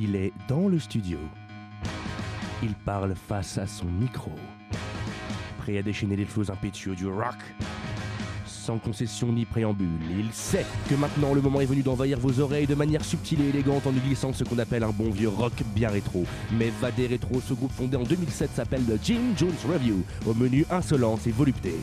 Il est dans le studio. Il parle face à son micro. Prêt à déchaîner les flots impétueux du rock? Sans concession ni préambule, il sait que maintenant le moment est venu d'envahir vos oreilles de manière subtile et élégante en y glissant ce qu'on appelle un bon vieux rock bien rétro. Mais Vadé Rétro, ce groupe fondé en 2007 s'appelle The Jim Jones Review, au menu insolence et volupté.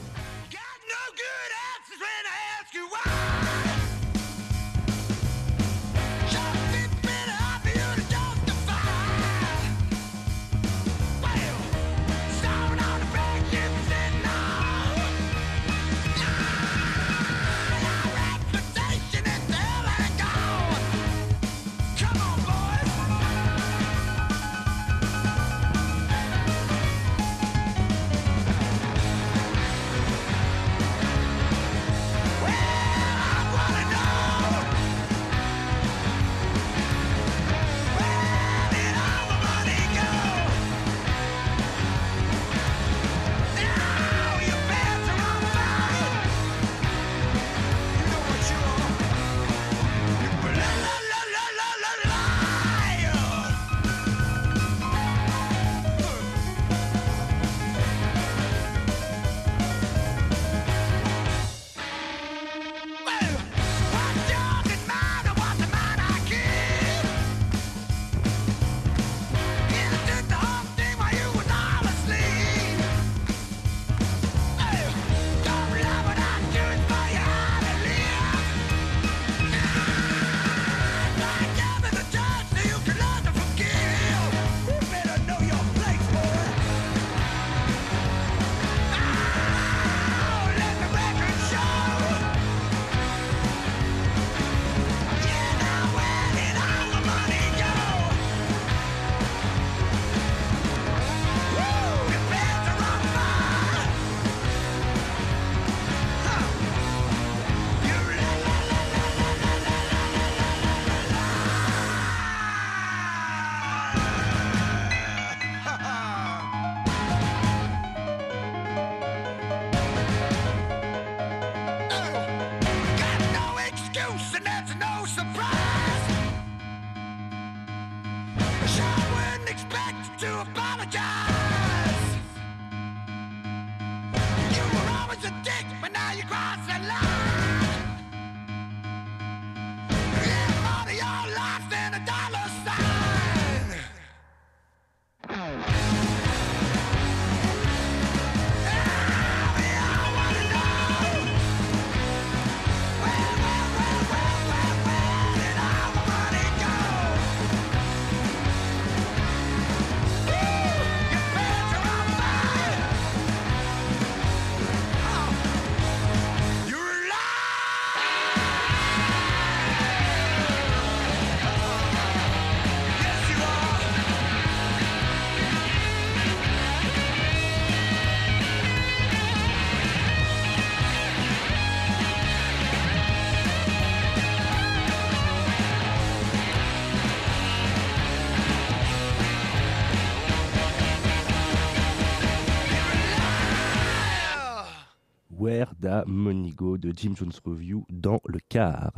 Monigo de Jim Jones Review dans le car.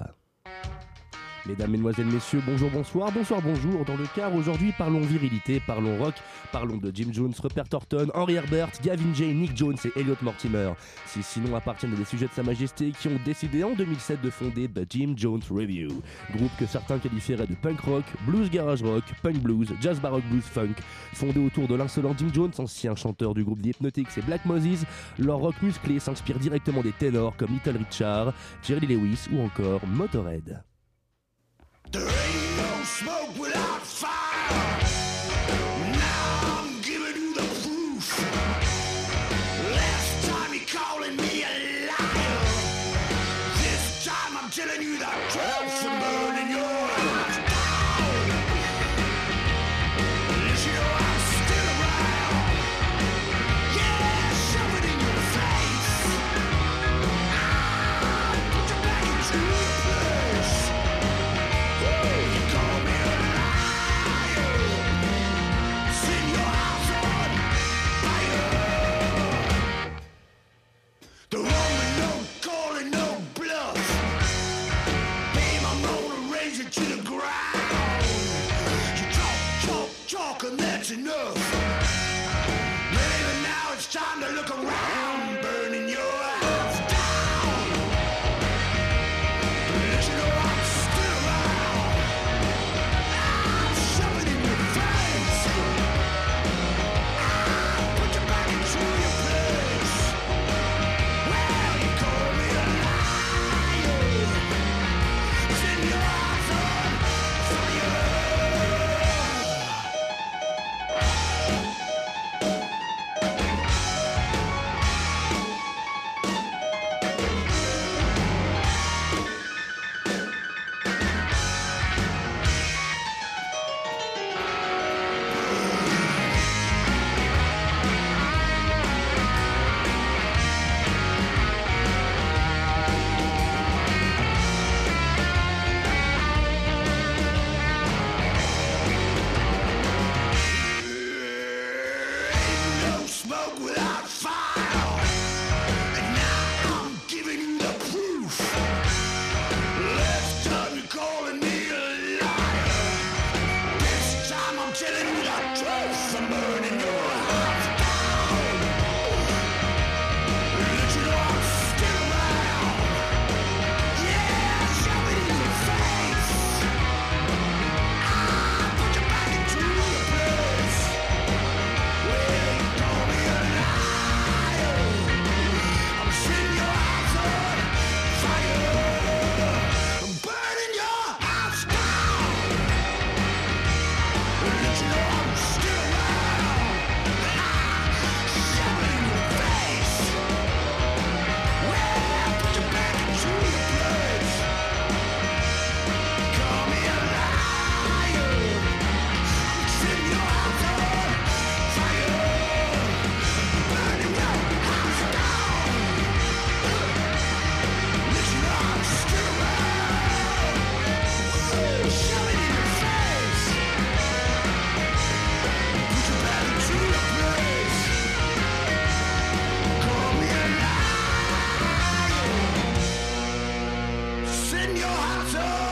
Mesdames, Mesdemoiselles, Messieurs, bonjour, bonsoir, bonsoir, bonjour. Dans le car, aujourd'hui, parlons virilité, parlons rock, parlons de Jim Jones, Rupert Thornton, Henry Herbert, Gavin Jay, Nick Jones et Elliot Mortimer. Six noms appartiennent à des sujets de Sa Majesté qui ont décidé en 2007 de fonder The Jim Jones Review, groupe que certains qualifieraient de punk rock, blues garage rock, punk blues, jazz baroque blues funk. Fondé autour de l'insolent Jim Jones, ancien chanteur du groupe The Hypnotics et Black Moses, leur rock musclé s'inspire directement des ténors comme Little Richard, Jerry Lewis ou encore Motorhead. your house up.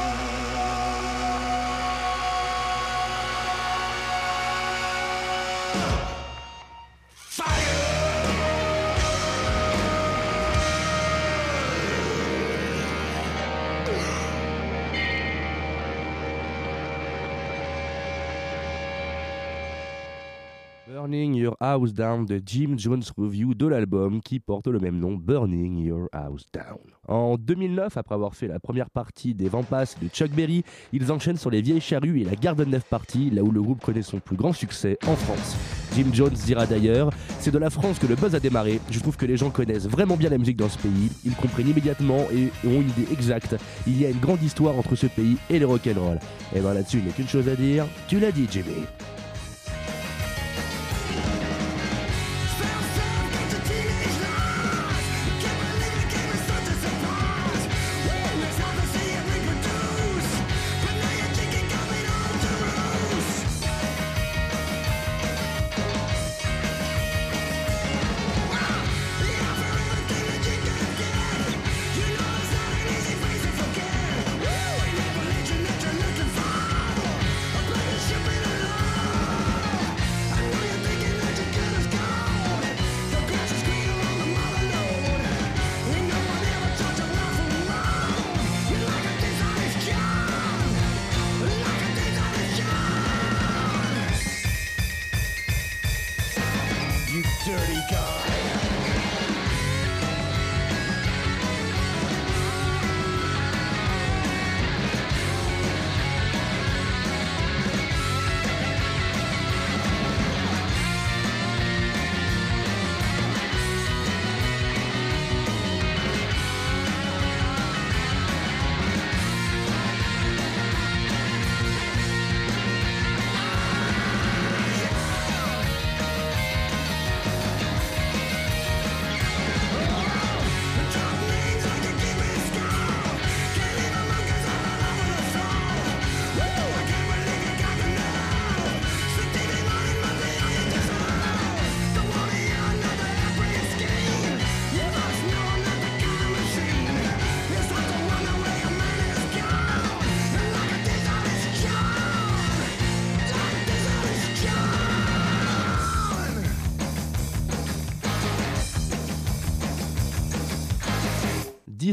House Down de Jim Jones Review de l'album qui porte le même nom, Burning Your House Down. En 2009, après avoir fait la première partie des Vampas de Chuck Berry, ils enchaînent sur les Vieilles Charrues et la Garden Neuf Party, là où le groupe connaît son plus grand succès en France. Jim Jones dira d'ailleurs C'est de la France que le buzz a démarré. Je trouve que les gens connaissent vraiment bien la musique dans ce pays. Ils comprennent immédiatement et ont une idée exacte. Il y a une grande histoire entre ce pays et les rock'n'roll. Et ben là-dessus, il n'y a qu'une chose à dire Tu l'as dit, Jimmy.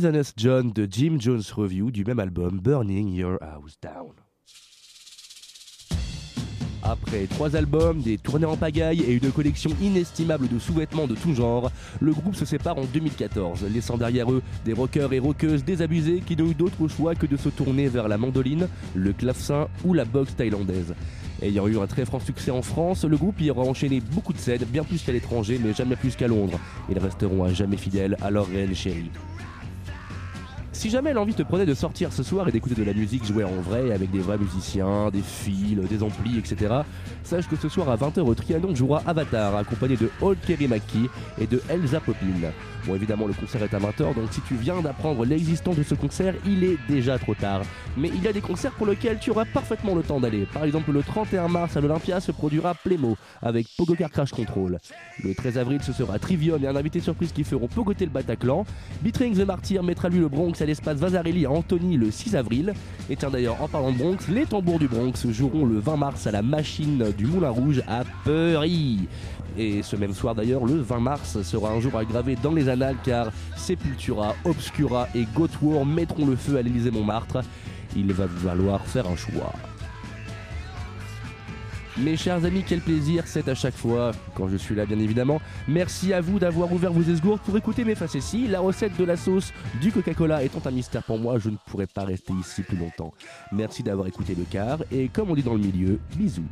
Dishonest John de Jim Jones Review du même album Burning Your House Down. Après trois albums, des tournées en pagaille et une collection inestimable de sous-vêtements de tout genre, le groupe se sépare en 2014, laissant derrière eux des rockers et rockeuses désabusés qui n'ont eu d'autre choix que de se tourner vers la mandoline, le clavecin ou la boxe thaïlandaise. Ayant eu un très franc succès en France, le groupe y aura enchaîné beaucoup de scènes, bien plus qu'à l'étranger, mais jamais plus qu'à Londres. Ils resteront à jamais fidèles à leur réelle chérie. Si jamais l'envie te prenait de sortir ce soir et d'écouter de la musique jouée en vrai avec des vrais musiciens, des fils, des amplis, etc., sache que ce soir à 20h au Trianon jouera Avatar, accompagné de Old Kerry McKee et de Elsa Poplin. Bon, évidemment, le concert est à 20h, donc si tu viens d'apprendre l'existence de ce concert, il est déjà trop tard. Mais il y a des concerts pour lesquels tu auras parfaitement le temps d'aller. Par exemple, le 31 mars à l'Olympia se produira Plémo avec Pogocar Crash Control. Le 13 avril, ce sera Trivium et un invité surprise qui feront pogoter le Bataclan. Beatrix the Martyr mettra lui le Bronx à l'espace Vasarely à Antony le 6 avril. Et tiens d'ailleurs, en parlant de Bronx, les tambours du Bronx joueront le 20 mars à la machine du Moulin Rouge à Peury. Et ce même soir d'ailleurs, le 20 mars, sera un jour à dans les annales car Sepultura, Obscura et Goat War mettront le feu à l'Élysée Montmartre. Il va falloir faire un choix. Mes chers amis, quel plaisir c'est à chaque fois, quand je suis là bien évidemment. Merci à vous d'avoir ouvert vos esgourdes pour écouter mes facéties. La recette de la sauce du Coca-Cola étant un mystère pour moi, je ne pourrais pas rester ici plus longtemps. Merci d'avoir écouté le quart et comme on dit dans le milieu, bisous.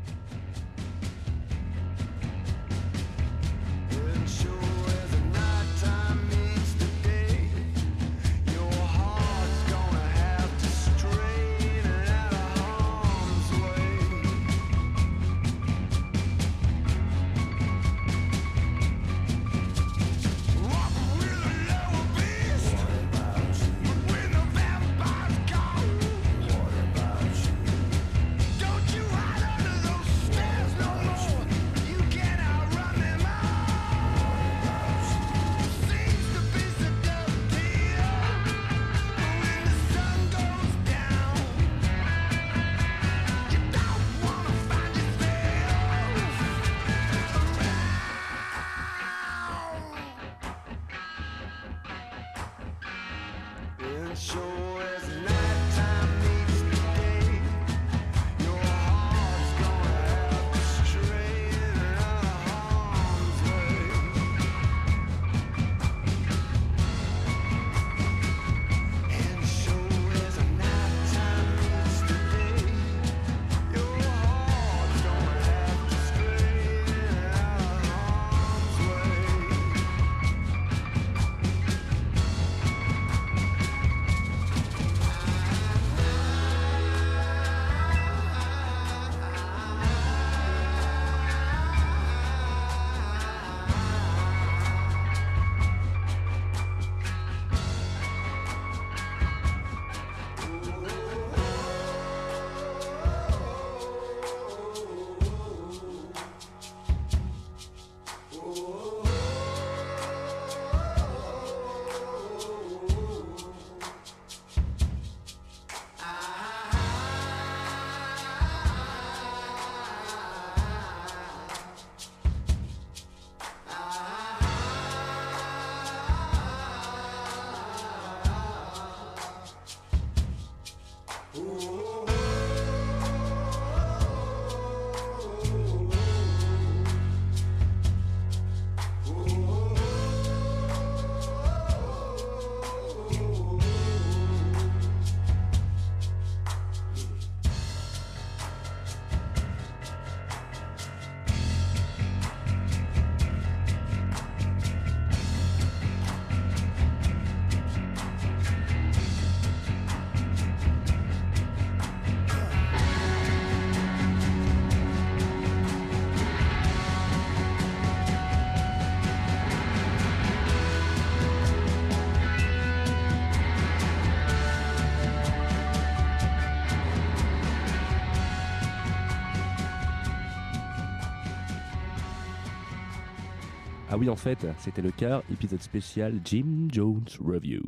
show. Oui, en fait, c'était le quart, épisode spécial Jim Jones Review.